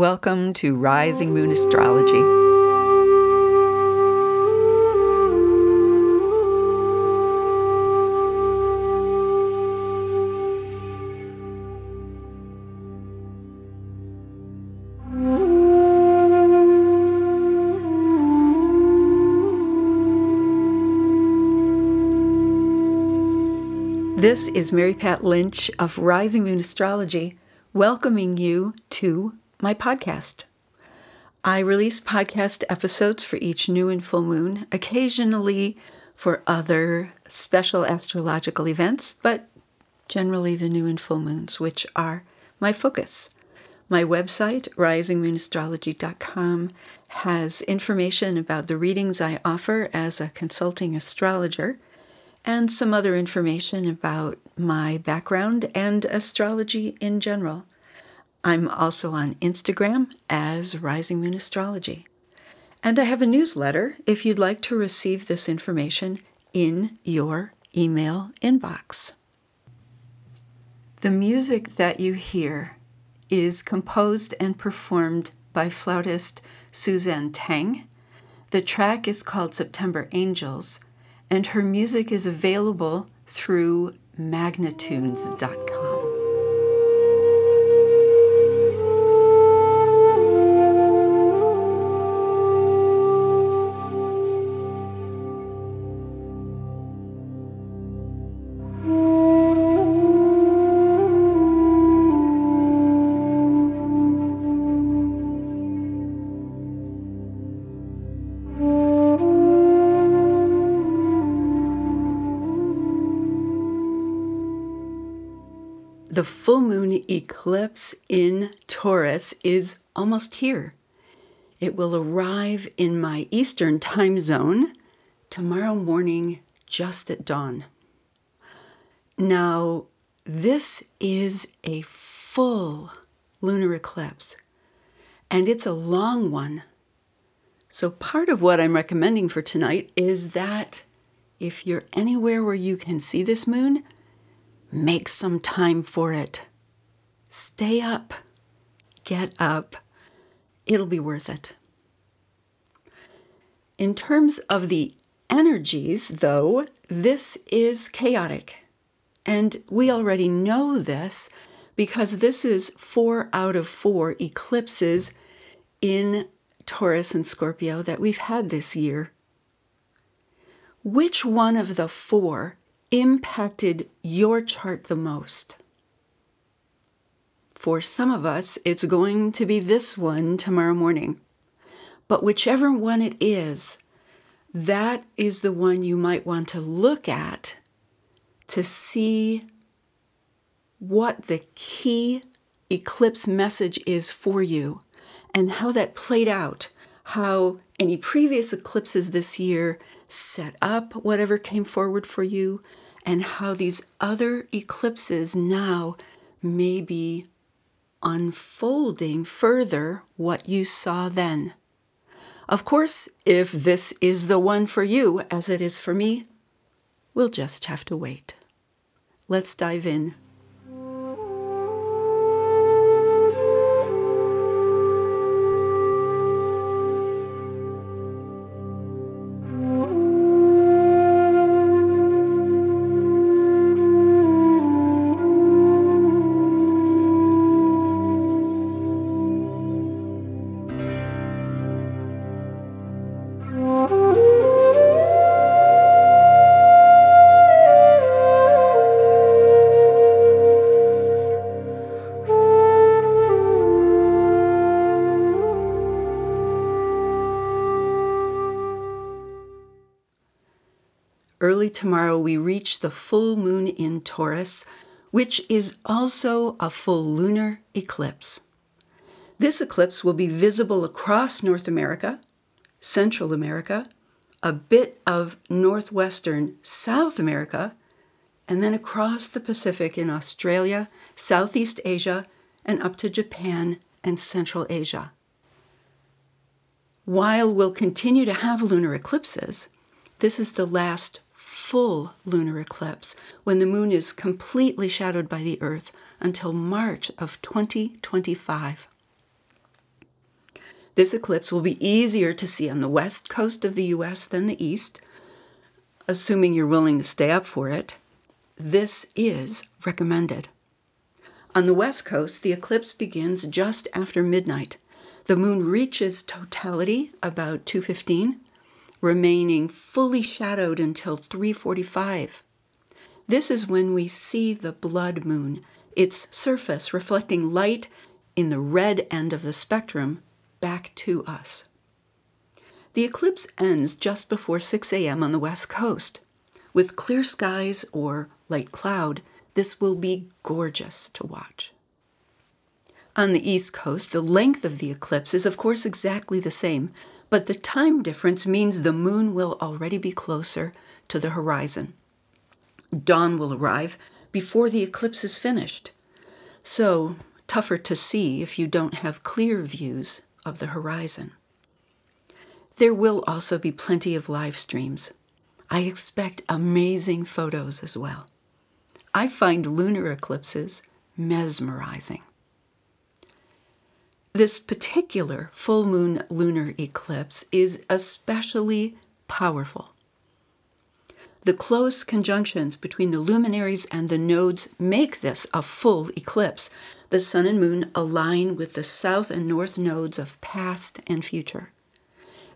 Welcome to Rising Moon Astrology. This is Mary Pat Lynch of Rising Moon Astrology, welcoming you to my podcast. I release podcast episodes for each new and full moon, occasionally for other special astrological events, but generally the new and full moons, which are my focus. My website, risingmoonastrology.com, has information about the readings I offer as a consulting astrologer and some other information about my background and astrology in general. I'm also on Instagram as Rising Moon Astrology. And I have a newsletter if you'd like to receive this information in your email inbox. The music that you hear is composed and performed by flautist Suzanne Teng. The track is called September Angels and her music is available through magnatunes.com. The full moon eclipse in Taurus is almost here. It will arrive in my Eastern time zone tomorrow morning, just at dawn. Now, this is a full lunar eclipse, and it's a long one. So, part of what I'm recommending for tonight is that if you're anywhere where you can see this moon, Make some time for it. Stay up. Get up. It'll be worth it. In terms of the energies, though, this is chaotic. And we already know this because this is four out of four eclipses in Taurus and Scorpio that we've had this year. Which one of the four impacted your chart the most? For some of us, it's going to be this one tomorrow morning. But whichever one it is, that is the one you might want to look at to see what the key eclipse message is for you and how that played out, how any previous eclipses this year set up whatever came forward for you, and how these other eclipses now may be unfolding further what you saw then. Of course, if this is the one for you, as it is for me, we'll just have to wait. Let's dive in. Early tomorrow, we reach the full moon in Taurus, which is also a full lunar eclipse. This eclipse will be visible across North America, Central America, a bit of northwestern South America, and then across the Pacific in Australia, Southeast Asia, and up to Japan and Central Asia. While we'll continue to have lunar eclipses, this is the last full lunar eclipse when the moon is completely shadowed by the Earth until March of 2025. This eclipse will be easier to see on the west coast of the US than the east, assuming you're willing to stay up for it. This is recommended. On the west coast, the eclipse begins just after midnight. The moon reaches totality about 2:15, remaining fully shadowed until 3:45. This is when we see the blood moon, its surface reflecting light in the red end of the spectrum back to us. The eclipse ends just before 6 a.m. on the west coast. With clear skies or light cloud, this will be gorgeous to watch. On the east coast, the length of the eclipse is, of course, exactly the same, but the time difference means the moon will already be closer to the horizon. Dawn will arrive before the eclipse is finished, so tougher to see if you don't have clear views of the horizon. There will also be plenty of live streams. I expect amazing photos as well. I find lunar eclipses mesmerizing. This particular full moon lunar eclipse is especially powerful. The close conjunctions between the luminaries and the nodes make this a full eclipse. The sun and moon align with the south and north nodes of past and future.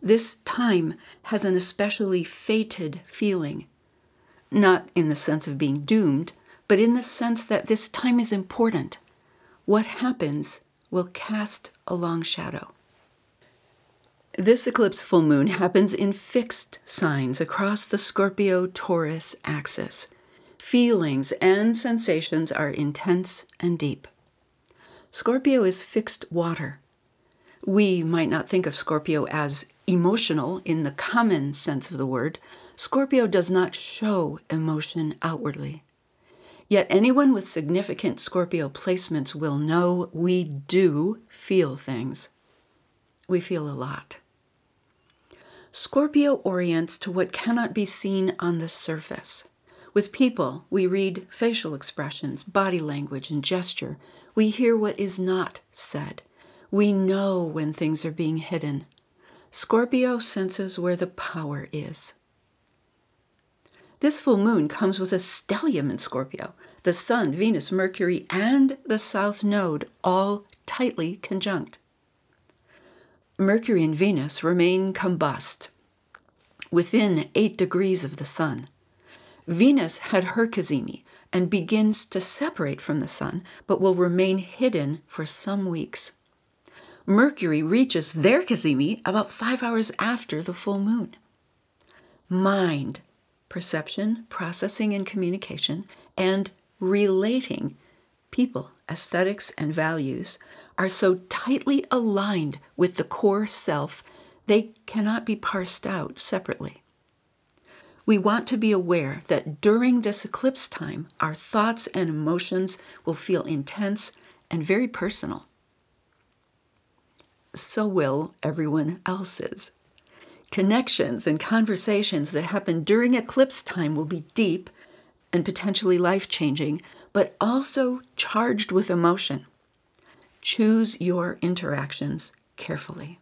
This time has an especially fated feeling, not in the sense of being doomed, but in the sense that this time is important. What happens will cast a long shadow. This eclipse full moon happens in fixed signs across the Scorpio Taurus axis. Feelings and sensations are intense and deep. Scorpio is fixed water. We might not think of Scorpio as emotional in the common sense of the word. Scorpio does not show emotion outwardly. Yet anyone with significant Scorpio placements will know we do feel things. We feel a lot. Scorpio orients to what cannot be seen on the surface. With people, we read facial expressions, body language, and gesture. We hear what is not said. We know when things are being hidden. Scorpio senses where the power is. This full moon comes with a stellium in Scorpio, the Sun, Venus, Mercury, and the South Node all tightly conjunct. Mercury and Venus remain combust within eight degrees of the Sun. Venus had her cazimi and begins to separate from the Sun, but will remain hidden for some weeks. Mercury reaches their cazimi about five hours after the full moon. Mind perception, processing, and communication, and relating people, aesthetics, and values are so tightly aligned with the core self they cannot be parsed out separately. We want to be aware that during this eclipse time, our thoughts and emotions will feel intense and very personal. So will everyone else's. Connections and conversations that happen during eclipse time will be deep and potentially life changing, but also charged with emotion. Choose your interactions carefully.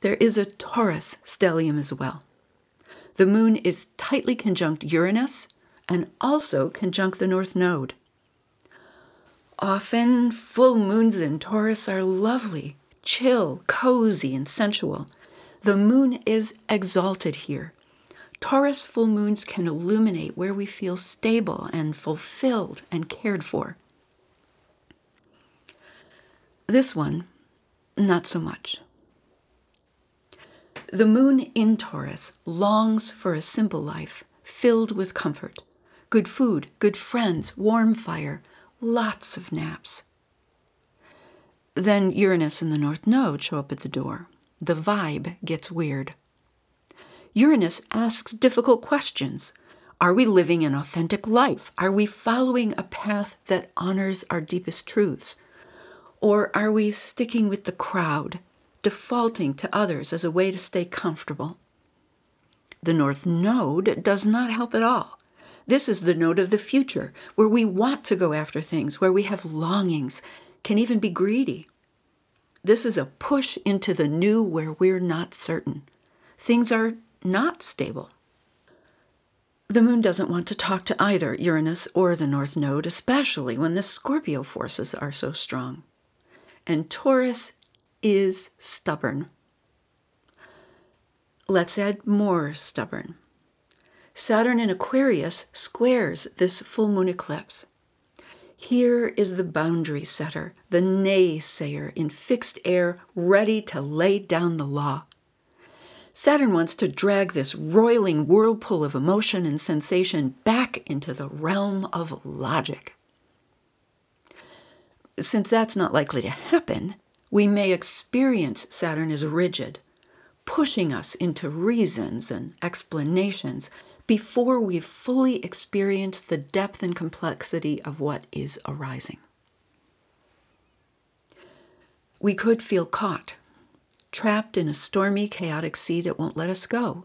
There is a Taurus stellium as well. The moon is tightly conjunct Uranus and also conjunct the North Node. Often, full moons in Taurus are lovely, chill, cozy, and sensual. The moon is exalted here. Taurus full moons can illuminate where we feel stable and fulfilled and cared for. This one, not so much. The moon in Taurus longs for a simple life filled with comfort good food, good friends, warm fire, lots of naps. Then Uranus and the North Node show up at the door the vibe gets weird. Uranus asks difficult questions. Are we living an authentic life? Are we following a path that honors our deepest truths? Or are we sticking with the crowd, defaulting to others as a way to stay comfortable? The North Node does not help at all. This is the node of the future, where we want to go after things, where we have longings, can even be greedy. This is a push into the new where we're not certain. Things are not stable. The moon doesn't want to talk to either Uranus or the North Node, especially when the Scorpio forces are so strong. And Taurus is stubborn. Let's add more stubborn. Saturn in Aquarius squares this full moon eclipse. Here is the boundary setter, the naysayer in fixed air, ready to lay down the law. Saturn wants to drag this roiling whirlpool of emotion and sensation back into the realm of logic. Since that's not likely to happen, we may experience Saturn as rigid, pushing us into reasons and explanations before we've fully experienced the depth and complexity of what is arising. We could feel caught, trapped in a stormy, chaotic sea that won't let us go.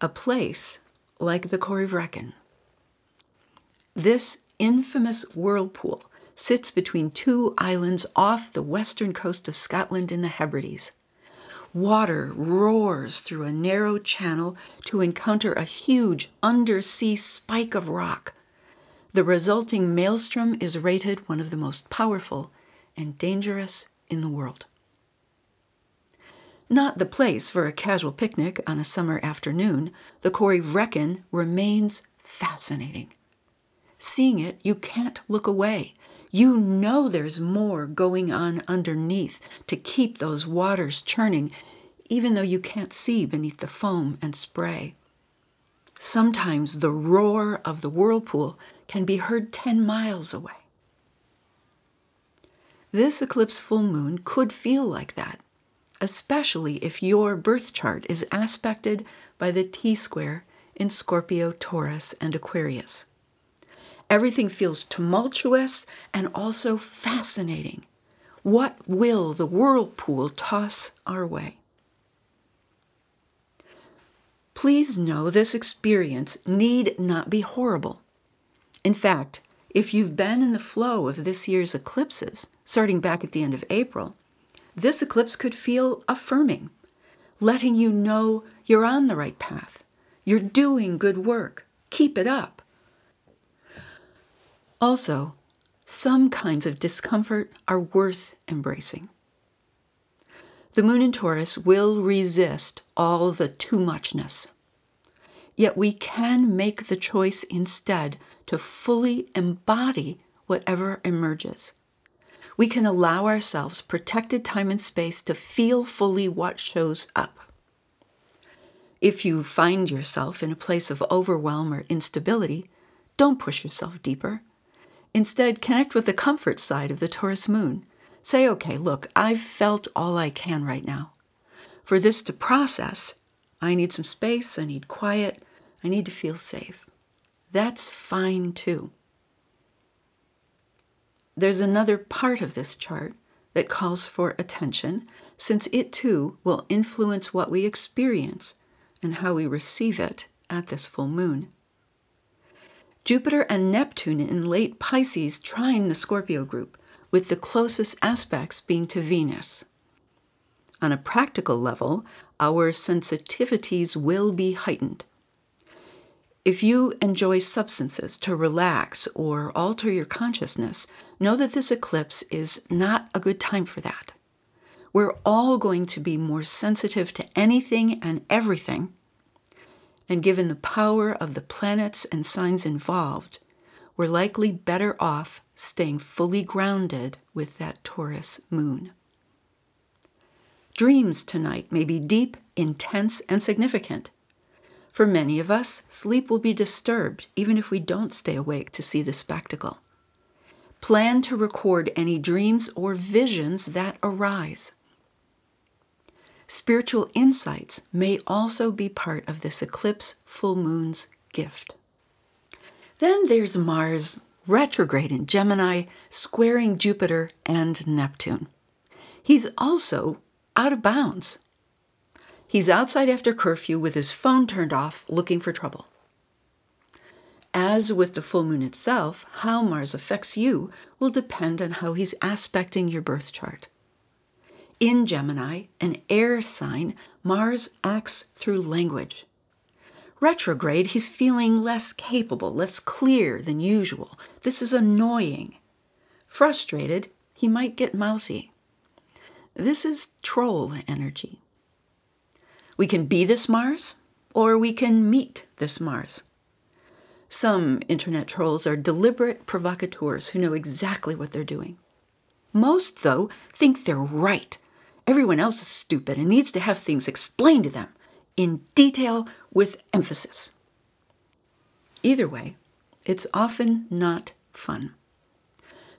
A place like the Corryvreckan. This infamous whirlpool sits between two islands off the western coast of Scotland in the Hebrides. Water roars through a narrow channel to encounter a huge undersea spike of rock. The resulting maelstrom is rated one of the most powerful and dangerous in the world. Not the place for a casual picnic on a summer afternoon, the Corryvreckan remains fascinating. Seeing it, you can't look away. You know there's more going on underneath to keep those waters churning, even though you can't see beneath the foam and spray. Sometimes the roar of the whirlpool can be heard 10 miles away. This eclipse full moon could feel like that, especially if your birth chart is aspected by the T square in Scorpio, Taurus, and Aquarius. Everything feels tumultuous and also fascinating. What will the whirlpool toss our way? Please know this experience need not be horrible. In fact, if you've been in the flow of this year's eclipses, starting back at the end of April, this eclipse could feel affirming, letting you know you're on the right path. You're doing good work. Keep it up. Also, some kinds of discomfort are worth embracing. The moon in Taurus will resist all the too muchness. Yet we can make the choice instead to fully embody whatever emerges. We can allow ourselves protected time and space to feel fully what shows up. If you find yourself in a place of overwhelm or instability, don't push yourself deeper. Instead, connect with the comfort side of the Taurus moon. Say, okay, look, I've felt all I can right now. For this to process, I need some space, I need quiet, I need to feel safe. That's fine too. There's another part of this chart that calls for attention, since it too will influence what we experience and how we receive it at this full moon. Jupiter and Neptune in late Pisces trine the Scorpio group, with the closest aspects being to Venus. On a practical level, our sensitivities will be heightened. If you enjoy substances to relax or alter your consciousness, know that this eclipse is not a good time for that. We're all going to be more sensitive to anything and everything and given the power of the planets and signs involved, we're likely better off staying fully grounded with that Taurus moon. Dreams tonight may be deep, intense, and significant. For many of us, sleep will be disturbed even if we don't stay awake to see the spectacle. Plan to record any dreams or visions that arise. Spiritual insights may also be part of this eclipse full moon's gift. Then there's Mars retrograde in Gemini, squaring Jupiter and Neptune. He's also out of bounds. He's outside after curfew with his phone turned off, looking for trouble. As with the full moon itself, how Mars affects you will depend on how he's aspecting your birth chart. In Gemini, an air sign, Mars acts through language. Retrograde, he's feeling less capable, less clear than usual. This is annoying. Frustrated, he might get mouthy. This is troll energy. We can be this Mars, or we can meet this Mars. Some internet trolls are deliberate provocateurs who know exactly what they're doing. Most, though, think they're right. Everyone else is stupid and needs to have things explained to them in detail with emphasis. Either way, it's often not fun.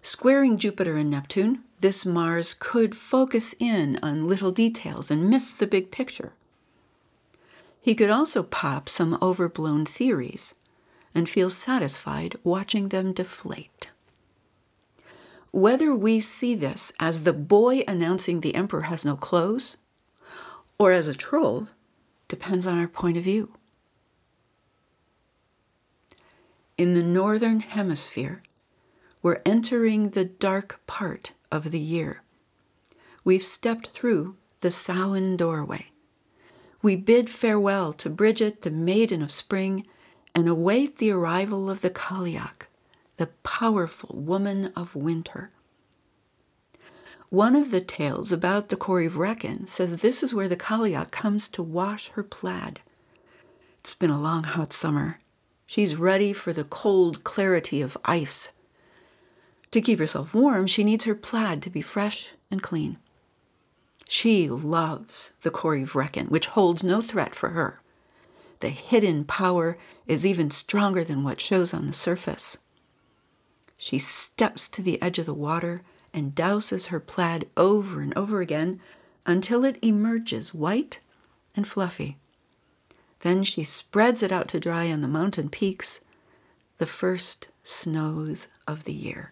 Squaring Jupiter and Neptune, this Mars could focus in on little details and miss the big picture. He could also pop some overblown theories and feel satisfied watching them deflate. Whether we see this as the boy announcing the emperor has no clothes or as a troll depends on our point of view. In the northern hemisphere, we're entering the dark part of the year. We've stepped through the Samhain doorway. We bid farewell to Bridget, the maiden of spring, and await the arrival of the Cailleach, the powerful woman of winter. One of the tales about the Corryvreckan says this is where the Cailleach comes to wash her plaid. It's been a long, hot summer. She's ready for the cold clarity of ice. To keep herself warm, she needs her plaid to be fresh and clean. She loves the Corryvreckan, which holds no threat for her. The hidden power is even stronger than what shows on the surface. She steps to the edge of the water and douses her plaid over and over again until it emerges white and fluffy. Then she spreads it out to dry on the mountain peaks, the first snows of the year.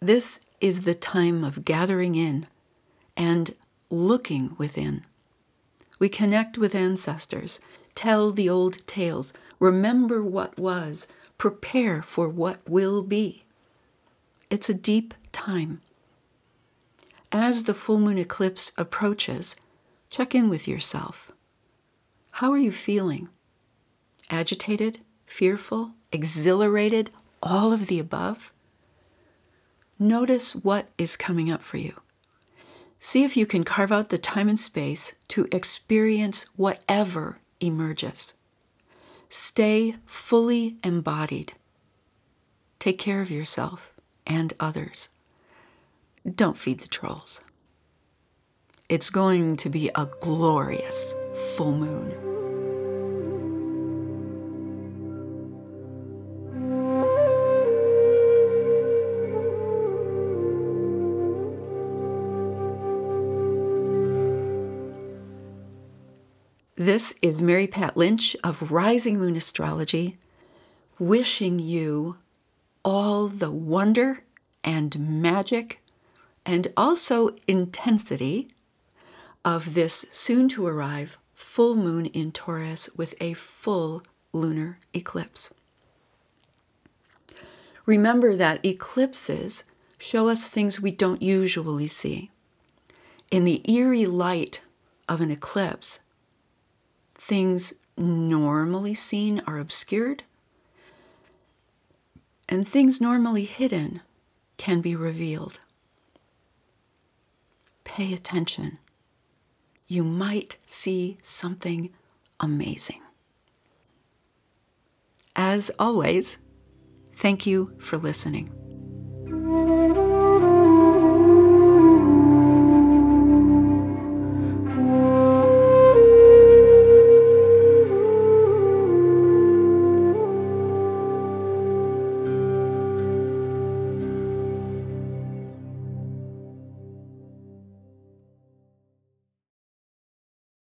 This is the time of gathering in and looking within. We connect with ancestors, tell the old tales, remember what was, prepare for what will be. It's a deep time. As the full moon eclipse approaches, check in with yourself. How are you feeling? Agitated, fearful, exhilarated, all of the above? Notice what is coming up for you. See if you can carve out the time and space to experience whatever emerges. Stay fully embodied. Take care of yourself and others. Don't feed the trolls. It's going to be a glorious full moon. This is Mary Pat Lynch of Rising Moon Astrology, wishing you all the wonder and magic and also intensity of this soon to arrive full moon in Taurus with a full lunar eclipse. Remember that eclipses show us things we don't usually see. In the eerie light of an eclipse, things normally seen are obscured, and things normally hidden can be revealed. Pay attention. You might see something amazing. As always, thank you for listening.